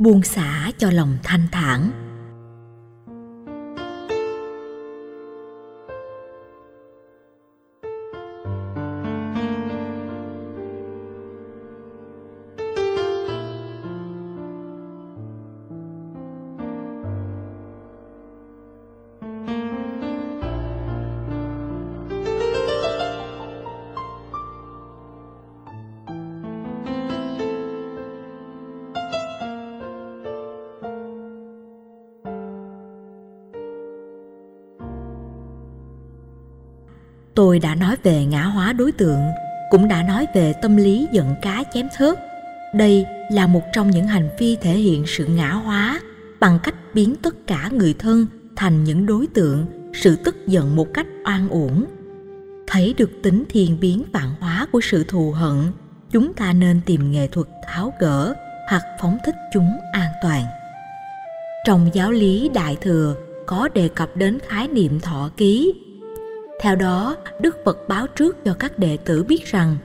buông xả cho lòng thanh thản. Về ngã hóa đối tượng, cũng đã nói về tâm lý giận cá chém thớt. Đây là một trong những hành vi thể hiện sự ngã hóa bằng cách biến tất cả người thân thành những đối tượng, sự tức giận một cách oan uổng. Thấy được tính thiên biến vạn hóa của sự thù hận, chúng ta nên tìm nghệ thuật tháo gỡ hoặc phóng thích chúng an toàn. Trong giáo lý đại thừa, có đề cập đến khái niệm thọ ký theo đó, Đức Phật báo trước cho các đệ tử biết rằng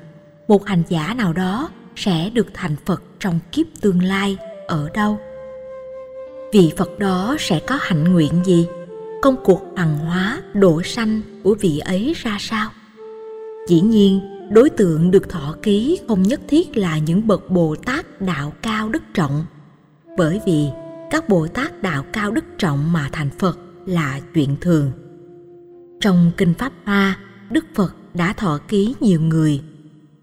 một hành giả nào đó sẽ được thành Phật trong kiếp tương lai ở đâu. Vị Phật đó sẽ có hạnh nguyện gì? Công cuộc hằng hóa, độ sanh của vị ấy ra sao? Dĩ nhiên, đối tượng được thọ ký không nhất thiết là những bậc Bồ Tát đạo cao đức trọng, bởi vì các Bồ Tát đạo cao đức trọng mà thành Phật là chuyện thường trong Kinh Pháp Ba, Đức Phật đã thọ ký nhiều người.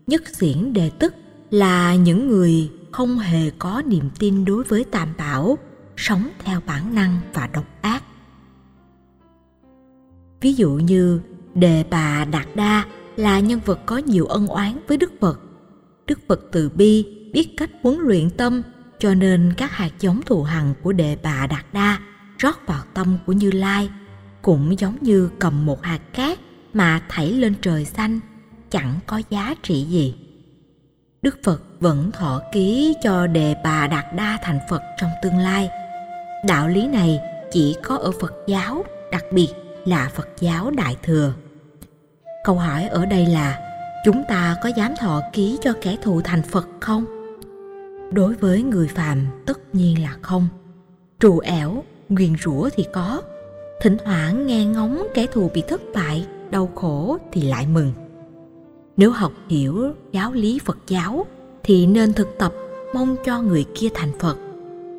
Nhất xiển đề tức là những người không hề có niềm tin đối với tam bảo, sống theo bản năng và độc ác. Ví dụ như Đề Bà Đạt Đa là nhân vật có nhiều ân oán với Đức Phật. Đức Phật từ bi biết cách huấn luyện tâm cho nên các hạt giống thù hằn của Đề Bà Đạt Đa rót vào tâm của Như Lai – cũng giống như cầm một hạt cát mà thảy lên trời xanh, chẳng có giá trị gì. Đức phật vẫn thọ ký cho đề bà đạt đa thành phật trong tương lai. Đạo lý này chỉ có ở phật giáo, đặc biệt là phật giáo đại thừa. Câu hỏi ở đây là, chúng ta có dám thọ ký cho kẻ thù thành phật không? Đối với người phàm tất nhiên là không. Trù ẻo, nguyền rủa thì có thỉnh thoảng nghe ngóng kẻ thù bị thất bại, đau khổ thì lại mừng. Nếu học hiểu giáo lý phật giáo thì nên thực tập mong cho người kia thành phật,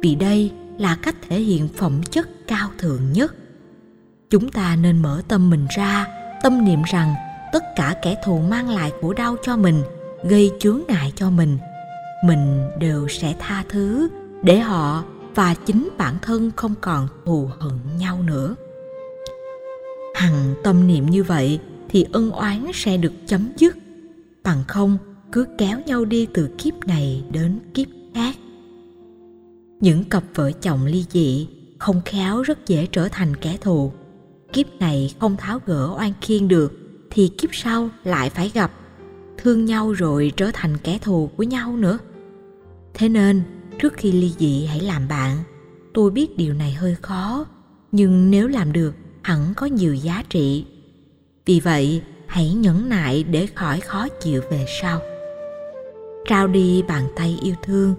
vì đây là cách thể hiện phẩm chất cao thượng nhất. Chúng ta nên mở tâm mình ra, tâm niệm rằng tất cả kẻ thù mang lại khổ đau cho mình, gây chướng ngại cho mình mình đều sẽ tha thứ để họ và chính bản thân không còn thù hận nhau nữa hằng tâm niệm như vậy thì ân oán sẽ được chấm dứt. Bằng không, cứ kéo nhau đi từ kiếp này đến kiếp khác. Những cặp vợ chồng ly dị không khéo rất dễ trở thành kẻ thù. Kiếp này không tháo gỡ oan khiên được thì kiếp sau lại phải gặp. Thương nhau rồi trở thành kẻ thù của nhau nữa. Thế nên, trước khi ly dị hãy làm bạn, tôi biết điều này hơi khó, nhưng nếu làm được hẳn có nhiều giá trị. Vì vậy, hãy nhẫn nại để khỏi khó chịu về sau. Trao đi bàn tay yêu thương,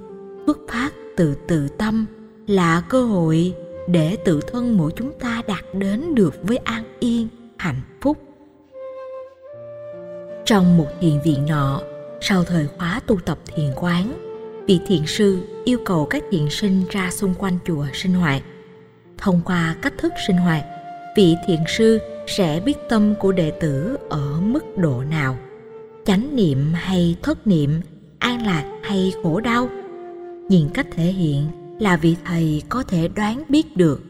xuất phát từ tự tâm là cơ hội để tự thân mỗi chúng ta đạt đến được với an yên, hạnh phúc. Trong một thiền viện nọ sau thời khóa tu tập thiền quán, vị thiền sư yêu cầu các thiền sinh ra xung quanh chùa sinh hoạt. Thông qua cách thức sinh hoạt vị thiền sư sẽ biết tâm của đệ tử ở mức độ nào. Chánh niệm hay thất niệm, an lạc hay khổ đau, nhìn cách thể hiện là vị thầy có thể đoán biết được.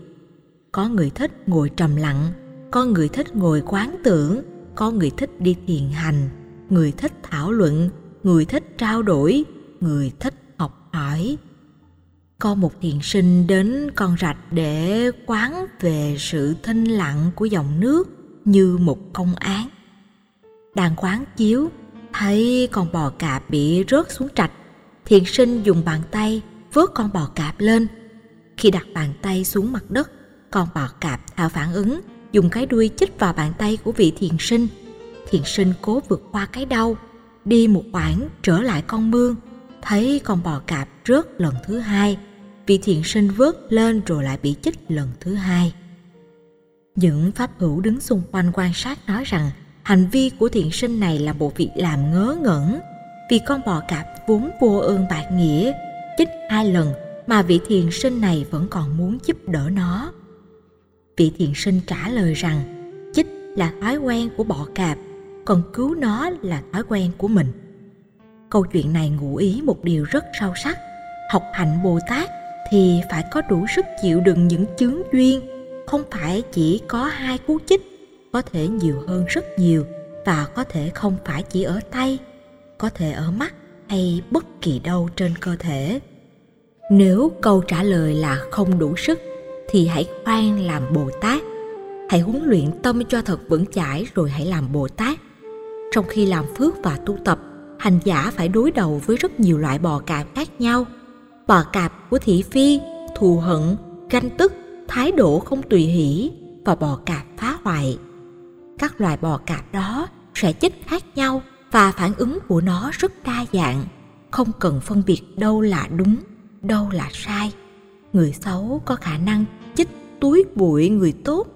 Có người thích ngồi trầm lặng, có người thích ngồi quán tưởng, có người thích đi thiền hành, người thích thảo luận, người thích trao đổi, người thích học hỏi có một thiền sinh đến con rạch để quán về sự thinh lặng của dòng nước như một công án. Đang quán chiếu, thấy con bò cạp bị rớt xuống trạch, thiền sinh dùng bàn tay vớt con bò cạp lên. Khi đặt bàn tay xuống mặt đất, con bò cạp tạo phản ứng, dùng cái đuôi chích vào bàn tay của vị thiền sinh. Thiền sinh cố vượt qua cái đau, đi một quãng trở lại con mương, thấy con bò cạp rớt lần thứ hai vị thiện sinh vớt lên rồi lại bị chích lần thứ hai. Những pháp hữu đứng xung quanh quan sát nói rằng, hành vi của thiện sinh này là một việc làm ngớ ngẩn, vì con bò cạp vốn vô ơn bạc nghĩa, chích hai lần mà vị thiền sinh này vẫn còn muốn giúp đỡ nó. Vị thiền sinh trả lời rằng, chích là thói quen của bọ cạp, còn cứu nó là thói quen của mình. Câu chuyện này ngụ ý một điều rất sâu sắc. Học hạnh bồ tát thì phải có đủ sức chịu đựng những chướng duyên. Không phải chỉ có hai cú chích, có thể nhiều hơn rất nhiều và có thể không phải chỉ ở tay, có thể ở mắt hay bất kỳ đâu trên cơ thể. Nếu câu trả lời là không đủ sức thì hãy khoan làm bồ tát. Hãy huấn luyện tâm cho thật vững chãi rồi hãy làm bồ tát. Trong khi làm phước và tu tập, hành giả phải đối đầu với rất nhiều loại bò cạp khác nhau bò cạp của thị phi, thù hận, ganh tức, thái độ không tùy hỷ và bò cạp phá hoại. Các loài bò cạp đó sẽ chích khác nhau và phản ứng của nó rất đa dạng. Không cần phân biệt đâu là đúng, đâu là sai. Người xấu có khả năng chích túi bụi người tốt,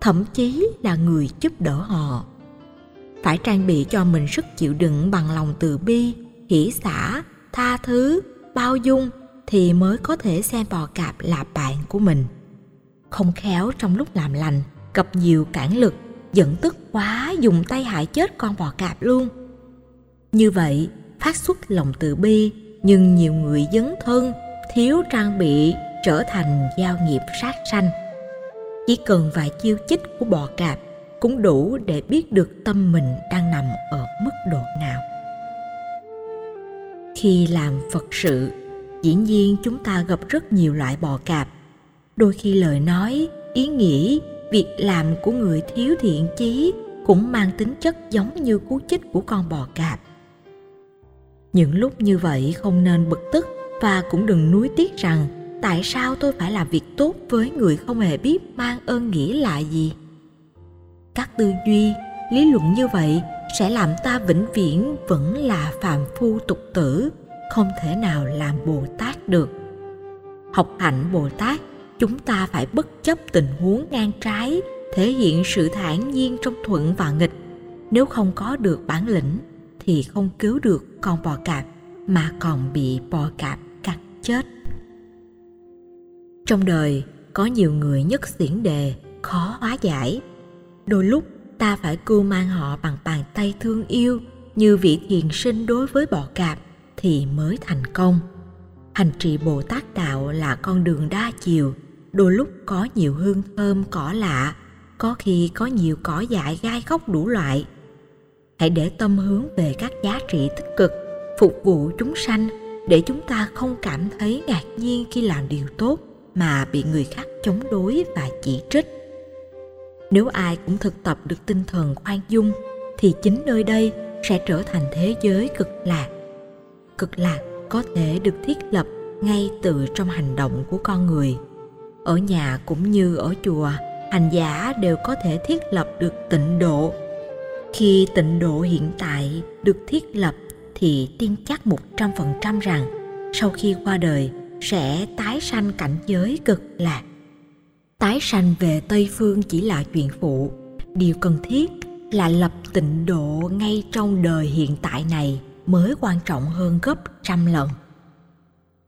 thậm chí là người giúp đỡ họ. Phải trang bị cho mình sức chịu đựng bằng lòng từ bi, hỷ xả, tha thứ, bao dung thì mới có thể xem bò cạp là bạn của mình. Không khéo trong lúc làm lành, gặp nhiều cản lực giận tức quá dùng tay hại chết con bò cạp luôn. Như vậy, phát xuất lòng từ bi, nhưng nhiều người dấn thân, thiếu trang bị, trở thành giao nghiệp sát sanh. Chỉ cần vài chiêu chích của bò cạp cũng đủ để biết được tâm mình đang nằm ở mức độ nào. Khi làm phật sự dĩ nhiên chúng ta gặp rất nhiều loại bò cạp. Đôi khi lời nói, ý nghĩ, việc làm của người thiếu thiện chí cũng mang tính chất giống như cú chích của con bò cạp. Những lúc như vậy không nên bực tức và cũng đừng nuối tiếc rằng tại sao tôi phải làm việc tốt với người không hề biết mang ơn nghĩa là gì. Các tư duy, lý luận như vậy sẽ làm ta vĩnh viễn vẫn là phàm phu tục tử không thể nào làm bồ tát được. Học hạnh bồ tát, chúng ta phải bất chấp tình huống ngang trái, thể hiện sự thản nhiên trong thuận và nghịch. Nếu không có được bản lĩnh, thì không cứu được con bò cạp, mà còn bị bò cạp cắt chết. Trong đời, có nhiều người nhất xiển đề, khó hóa giải. Đôi lúc, ta phải cưu mang họ bằng bàn tay thương yêu, như vị thiền sinh đối với bọ cạp thì mới thành công. Hành trì bồ tát đạo là con đường đa chiều, đôi lúc có nhiều hương thơm, cỏ lạ, có khi có nhiều cỏ dại gai góc đủ loại. Hãy để tâm hướng về các giá trị tích cực, phục vụ chúng sanh, để chúng ta không cảm thấy ngạc nhiên khi làm điều tốt mà bị người khác chống đối và chỉ trích. Nếu ai cũng thực tập được tinh thần khoan dung, thì chính nơi đây sẽ trở thành thế giới cực lạc cực lạc có thể được thiết lập ngay từ trong hành động của con người. Ở nhà cũng như ở chùa, hành giả đều có thể thiết lập được tịnh độ. Khi tịnh độ hiện tại được thiết lập thì tin chắc một trăm phần trăm rằng sau khi qua đời sẽ tái sanh cảnh giới cực lạc. Tái sanh về tây phương chỉ là chuyện phụ. Điều cần thiết là lập tịnh độ ngay trong đời hiện tại này mới quan trọng hơn gấp trăm lần.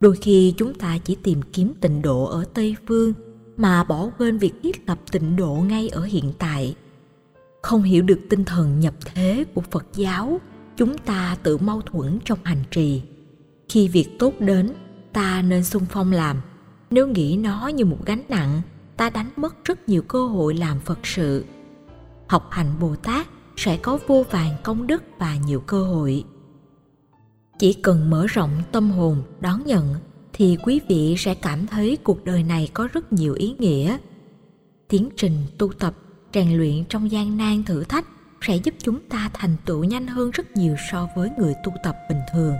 Đôi khi chúng ta chỉ tìm kiếm tịnh độ ở tây phương mà bỏ quên việc thiết lập tịnh độ ngay ở hiện tại. Không hiểu được tinh thần nhập thế của phật giáo, chúng ta tự mâu thuẫn trong hành trì. Khi việc tốt đến, ta nên xung phong làm. Nếu nghĩ nó như một gánh nặng, ta đánh mất rất nhiều cơ hội làm phật sự. Học hành bồ tát sẽ có vô vàng công đức và nhiều cơ hội chỉ cần mở rộng tâm hồn, đón nhận, thì quý vị sẽ cảm thấy cuộc đời này có rất nhiều ý nghĩa. Tiến trình tu tập, rèn luyện trong gian nan thử thách sẽ giúp chúng ta thành tựu nhanh hơn rất nhiều so với người tu tập bình thường.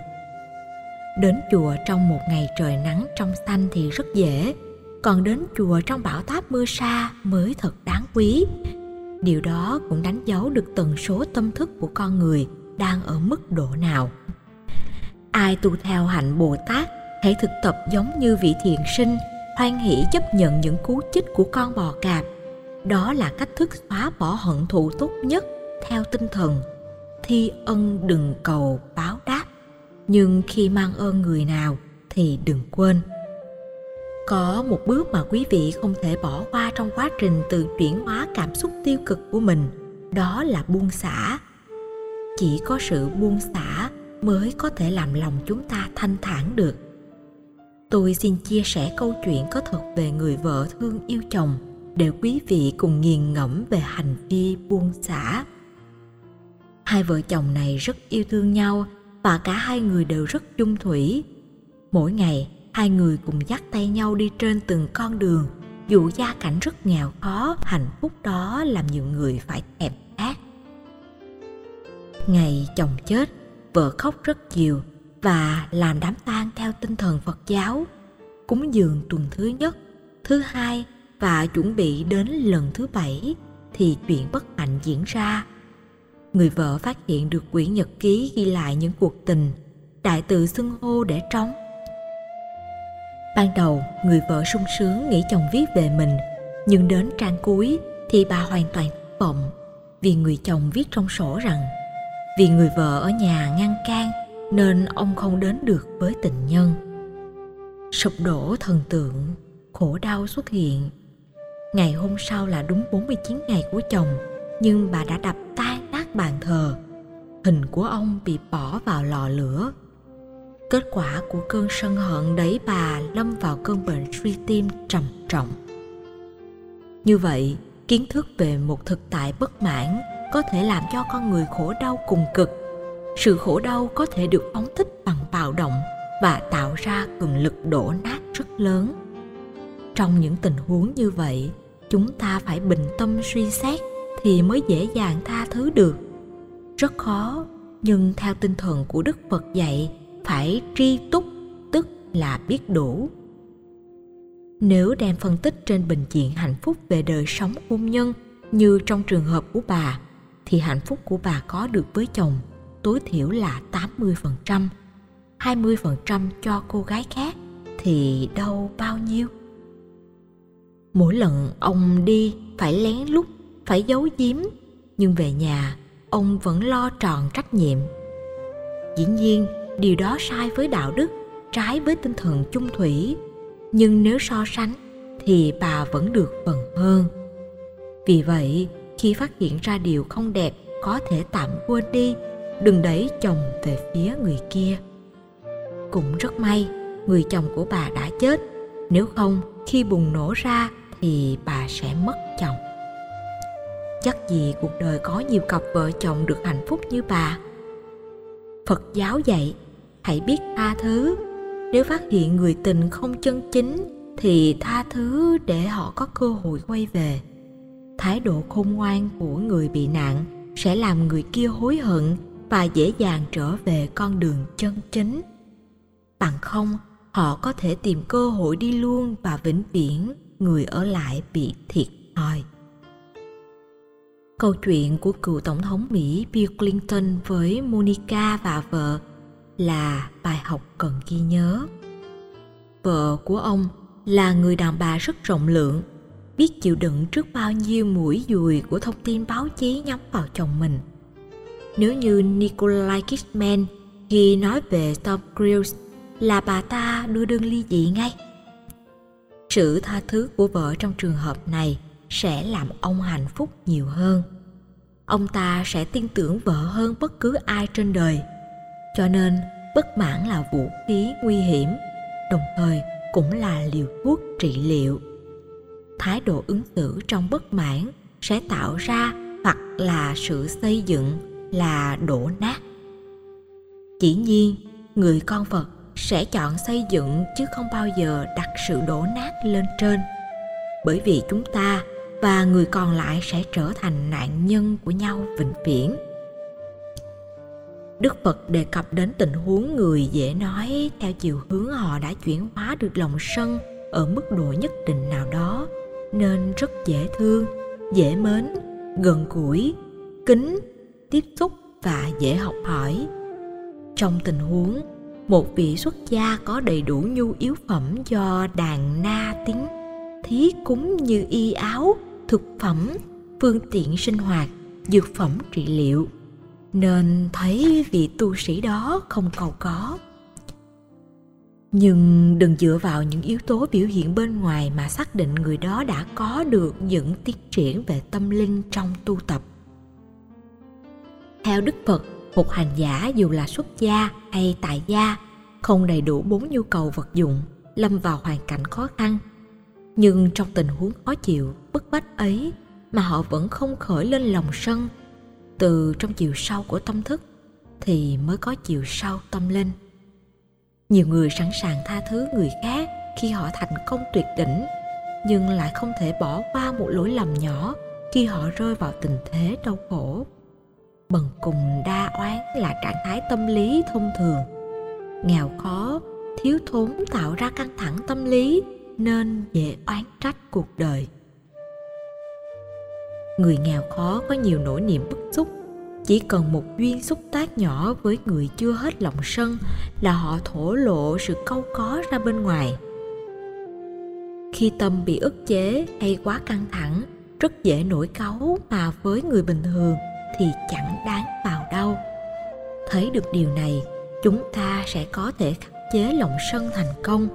Đến chùa trong một ngày trời nắng trong xanh thì rất dễ, còn đến chùa trong bão táp mưa sa mới thật đáng quý. Điều đó cũng đánh dấu được tần số tâm thức của con người đang ở mức độ nào ai tu theo hạnh bồ tát hãy thực tập giống như vị thiện sinh, hoan hỷ chấp nhận những cú chích của con bò cạp. Đó là cách thức xóa bỏ hận thù tốt nhất theo tinh thần thi ân đừng cầu báo đáp, nhưng khi mang ơn người nào thì đừng quên. Có một bước mà quý vị không thể bỏ qua trong quá trình từ chuyển hóa cảm xúc tiêu cực của mình, đó là buông xả. Chỉ có sự buông xả mới có thể làm lòng chúng ta thanh thản được. Tôi xin chia sẻ câu chuyện có thật về người vợ thương yêu chồng để quý vị cùng nghiền ngẫm về hành vi buông xả. Hai vợ chồng này rất yêu thương nhau và cả hai người đều rất chung thủy. Mỗi ngày, hai người cùng dắt tay nhau đi trên từng con đường, dù gia cảnh rất nghèo khó, hạnh phúc đó làm nhiều người phải thèm khát. Ngày chồng chết vợ khóc rất nhiều và làm đám tang theo tinh thần phật giáo, cúng dường tuần thứ nhất, thứ hai và chuẩn bị đến lần thứ bảy thì chuyện bất hạnh diễn ra. Người vợ phát hiện được quyển nhật ký ghi lại những cuộc tình đại tự xưng hô để trống. Ban đầu, người vợ sung sướng nghĩ chồng viết về mình, nhưng đến trang cuối thì bà hoàn toàn thất vọng vì người chồng viết trong sổ rằng vì người vợ ở nhà ngăn can nên ông không đến được với tình nhân. Sụp đổ thần tượng, khổ đau xuất hiện. Ngày hôm sau là đúng 49 ngày của chồng, nhưng bà đã đập tan nát bàn thờ. Hình của ông bị bỏ vào lò lửa. Kết quả của cơn sân hận đẩy bà lâm vào cơn bệnh suy tim trầm trọng. Như vậy, kiến thức về một thực tại bất mãn có thể làm cho con người khổ đau cùng cực. Sự khổ đau có thể được phóng thích bằng bạo động và tạo ra cường lực đổ nát rất lớn. Trong những tình huống như vậy, chúng ta phải bình tâm suy xét thì mới dễ dàng tha thứ được. Rất khó, nhưng theo tinh thần của đức phật dạy, phải tri túc, tức là biết đủ. Nếu đem phân tích trên bình diện hạnh phúc về đời sống hôn nhân như trong trường hợp của bà thì hạnh phúc của bà có được với chồng tối thiểu là 80%, 20% cho cô gái khác thì đâu bao nhiêu. Mỗi lần ông đi phải lén lút, phải giấu giếm, nhưng về nhà ông vẫn lo tròn trách nhiệm. Dĩ nhiên, điều đó sai với đạo đức, trái với tinh thần chung thủy, nhưng nếu so sánh thì bà vẫn được phần hơn. Vì vậy, khi phát hiện ra điều không đẹp, có thể tạm quên đi. Đừng đẩy chồng về phía người kia. Cũng rất may, người chồng của bà đã chết. Nếu không, khi bùng nổ ra thì bà sẽ mất chồng. Chắc gì cuộc đời có nhiều cặp vợ chồng được hạnh phúc như bà? Phật giáo dạy, hãy biết tha thứ. Nếu phát hiện người tình không chân chính, thì tha thứ để họ có cơ hội quay về thái độ khôn ngoan của người bị nạn sẽ làm người kia hối hận và dễ dàng trở về con đường chân chính. Bằng không, họ có thể tìm cơ hội đi luôn và vĩnh viễn người ở lại bị thiệt thòi. Câu chuyện của cựu tổng thống mỹ bill clinton với monica và vợ là bài học cần ghi nhớ. Vợ của ông là người đàn bà rất rộng lượng biết chịu đựng trước bao nhiêu mũi dùi của thông tin báo chí nhắm vào chồng mình. Nếu như Nikolai Kidman khi nói về Tom Cruise là bà ta đưa đơn ly dị ngay. Sự tha thứ của vợ trong trường hợp này sẽ làm ông hạnh phúc nhiều hơn. Ông ta sẽ tin tưởng vợ hơn bất cứ ai trên đời. Cho nên bất mãn là vũ khí nguy hiểm, đồng thời cũng là liều thuốc trị liệu thái độ ứng xử trong bất mãn sẽ tạo ra hoặc là sự xây dựng là đổ nát. Chỉ nhiên, người con phật sẽ chọn xây dựng chứ không bao giờ đặt sự đổ nát lên trên. Bởi vì chúng ta và người còn lại sẽ trở thành nạn nhân của nhau vĩnh viễn. Đức phật đề cập đến tình huống người dễ nói theo chiều hướng họ đã chuyển hóa được lòng sân ở mức độ nhất định nào đó nên rất dễ thương, dễ mến, gần gũi, kính, tiếp xúc và dễ học hỏi. Trong tình huống một vị xuất gia có đầy đủ nhu yếu phẩm do đàn na tiếng thí cúng như y áo, thực phẩm, phương tiện sinh hoạt, dược phẩm trị liệu, nên thấy vị tu sĩ đó không cầu có nhưng đừng dựa vào những yếu tố biểu hiện bên ngoài mà xác định người đó đã có được những tiến triển về tâm linh trong tu tập. Theo đức phật, một hành giả dù là xuất gia hay tại gia, không đầy đủ bốn nhu cầu vật dụng, lâm vào hoàn cảnh khó khăn. Nhưng trong tình huống khó chịu, bức bách ấy mà họ vẫn không khởi lên lòng sân, từ trong chiều sâu của tâm thức thì mới có chiều sâu tâm linh nhiều người sẵn sàng tha thứ người khác khi họ thành công tuyệt đỉnh, nhưng lại không thể bỏ qua một lỗi lầm nhỏ khi họ rơi vào tình thế đau khổ. Bần cùng đa oán là trạng thái tâm lý thông thường. Nghèo khó, thiếu thốn tạo ra căng thẳng tâm lý nên dễ oán trách cuộc đời. Người nghèo khó có nhiều nỗi niềm bức xúc chỉ cần một duyên xúc tác nhỏ với người chưa hết lòng sân là họ thổ lộ sự câu có ra bên ngoài. Khi tâm bị ức chế hay quá căng thẳng, rất dễ nổi cáu mà với người bình thường thì chẳng đáng vào đâu. Thấy được điều này, chúng ta sẽ có thể khắc chế lòng sân thành công.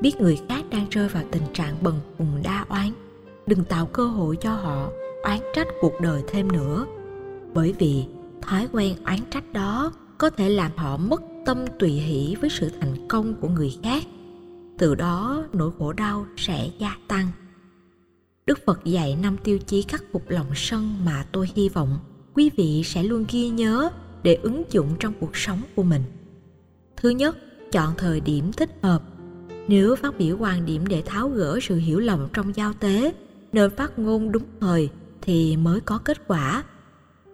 Biết người khác đang rơi vào tình trạng bần cùng đa oán, đừng tạo cơ hội cho họ oán trách cuộc đời thêm nữa bởi vì thói quen oán trách đó có thể làm họ mất tâm tùy hỷ với sự thành công của người khác. Từ đó, nỗi khổ đau sẽ gia tăng. Đức phật dạy năm tiêu chí khắc phục lòng sân mà tôi hy vọng quý vị sẽ luôn ghi nhớ để ứng dụng trong cuộc sống của mình. Thứ nhất, chọn thời điểm thích hợp. Nếu phát biểu quan điểm để tháo gỡ sự hiểu lầm trong giao tế, nên phát ngôn đúng thời thì mới có kết quả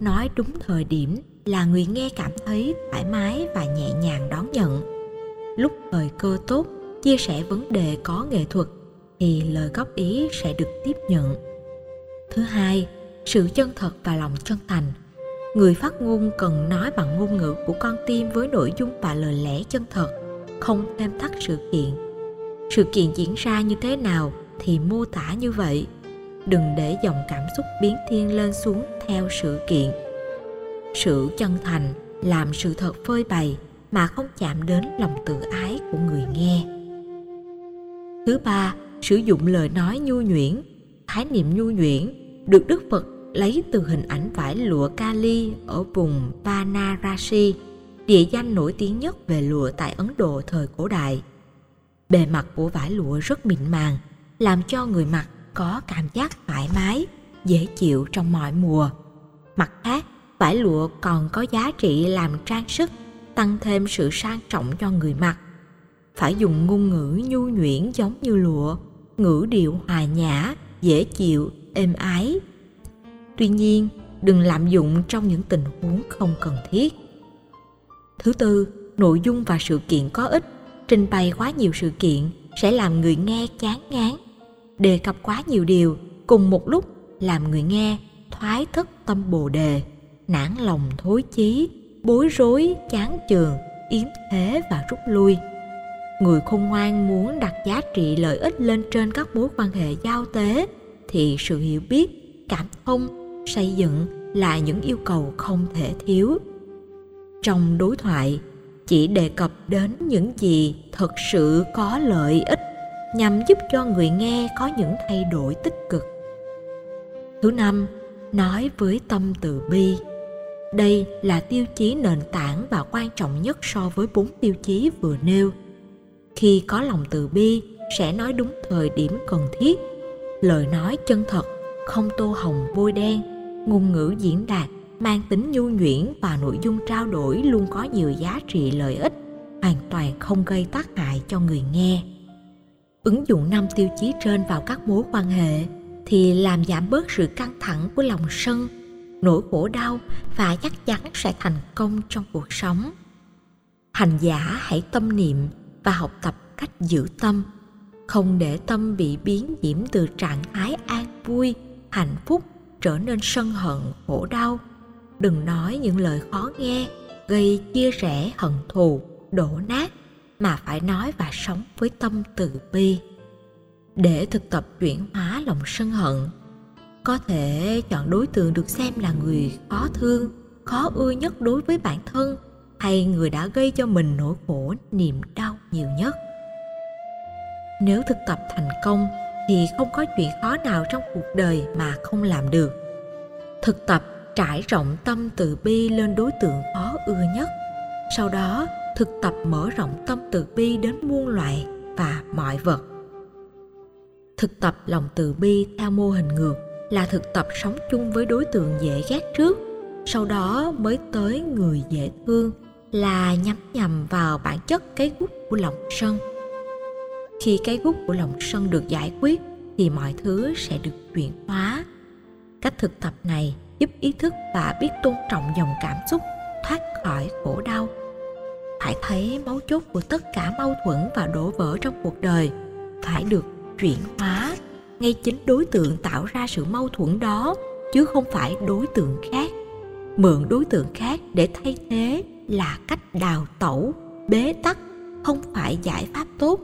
nói đúng thời điểm là người nghe cảm thấy thoải mái và nhẹ nhàng đón nhận. Lúc thời cơ tốt, chia sẻ vấn đề có nghệ thuật thì lời góp ý sẽ được tiếp nhận. Thứ hai, sự chân thật và lòng chân thành. Người phát ngôn cần nói bằng ngôn ngữ của con tim với nội dung và lời lẽ chân thật, không thêm thắt sự kiện. Sự kiện diễn ra như thế nào thì mô tả như vậy đừng để dòng cảm xúc biến thiên lên xuống theo sự kiện. Sự chân thành làm sự thật phơi bày mà không chạm đến lòng tự ái của người nghe. Thứ ba sử dụng lời nói nhu nhuyễn. Khái niệm nhu nhuyễn được đức phật lấy từ hình ảnh vải lụa Kali ở vùng Banarasi, địa danh nổi tiếng nhất về lụa tại Ấn Độ thời cổ đại. Bề mặt của vải lụa rất mịn màng, làm cho người mặc có cảm giác thoải mái, dễ chịu trong mọi mùa. Mặt khác, vải lụa còn có giá trị làm trang sức, tăng thêm sự sang trọng cho người mặc. Phải dùng ngôn ngữ nhu nhuyễn giống như lụa, ngữ điệu hòa nhã, dễ chịu, êm ái. Tuy nhiên, đừng lạm dụng trong những tình huống không cần thiết. Thứ tư, nội dung và sự kiện có ích, trình bày quá nhiều sự kiện sẽ làm người nghe chán ngán. Đề cập quá nhiều điều, cùng một lúc làm người nghe thoái thức tâm bồ đề, nản lòng thối chí, bối rối, chán chường, yếm thế và rút lui. Người khôn ngoan muốn đặt giá trị lợi ích lên trên các mối quan hệ giao tế thì sự hiểu biết, cảm thông, xây dựng là những yêu cầu không thể thiếu. Trong đối thoại, chỉ đề cập đến những gì thật sự có lợi ích nhằm giúp cho người nghe có những thay đổi tích cực. Thứ năm, nói với tâm từ bi. Đây là tiêu chí nền tảng và quan trọng nhất so với bốn tiêu chí vừa nêu. Khi có lòng từ bi, sẽ nói đúng thời điểm cần thiết. Lời nói chân thật, không tô hồng bôi đen, ngôn ngữ diễn đạt, mang tính nhu nhuyễn và nội dung trao đổi luôn có nhiều giá trị lợi ích, hoàn toàn không gây tác hại cho người nghe ứng dụng năm tiêu chí trên vào các mối quan hệ thì làm giảm bớt sự căng thẳng của lòng sân, nỗi khổ đau và chắc chắn sẽ thành công trong cuộc sống. Hành giả hãy tâm niệm và học tập cách giữ tâm, không để tâm bị biến nhiễm từ trạng thái an vui, hạnh phúc trở nên sân hận, khổ đau. Đừng nói những lời khó nghe, gây chia rẽ, hận thù, đổ nát mà phải nói và sống với tâm từ bi. Để thực tập chuyển hóa lòng sân hận, có thể chọn đối tượng được xem là người khó thương, khó ưa nhất đối với bản thân hay người đã gây cho mình nỗi khổ, niềm đau nhiều nhất. Nếu thực tập thành công thì không có chuyện khó nào trong cuộc đời mà không làm được. Thực tập trải rộng tâm từ bi lên đối tượng khó ưa nhất, sau đó thực tập mở rộng tâm từ bi đến muôn loài và mọi vật. Thực tập lòng từ bi theo mô hình ngược là thực tập sống chung với đối tượng dễ ghét trước, sau đó mới tới người dễ thương, là nhắm nhầm vào bản chất cái gút của lòng sân. Khi cái gút của lòng sân được giải quyết thì mọi thứ sẽ được chuyển hóa. Cách thực tập này giúp ý thức và biết tôn trọng dòng cảm xúc thoát khỏi khổ đau phải thấy mấu chốt của tất cả mâu thuẫn và đổ vỡ trong cuộc đời phải được chuyển hóa. Ngay chính đối tượng tạo ra sự mâu thuẫn đó, chứ không phải đối tượng khác. Mượn đối tượng khác để thay thế là cách đào tẩu, bế tắc, không phải giải pháp tốt.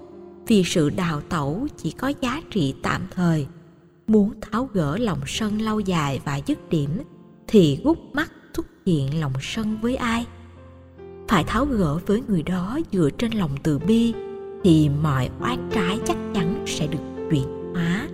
Vì sự đào tẩu chỉ có giá trị tạm thời. Muốn tháo gỡ lòng sân lâu dài và dứt điểm, thì gút mắt xuất hiện lòng sân với ai? Phải tháo gỡ với người đó dựa trên lòng từ bi, thì mọi oán trái chắc chắn sẽ được chuyển hóa.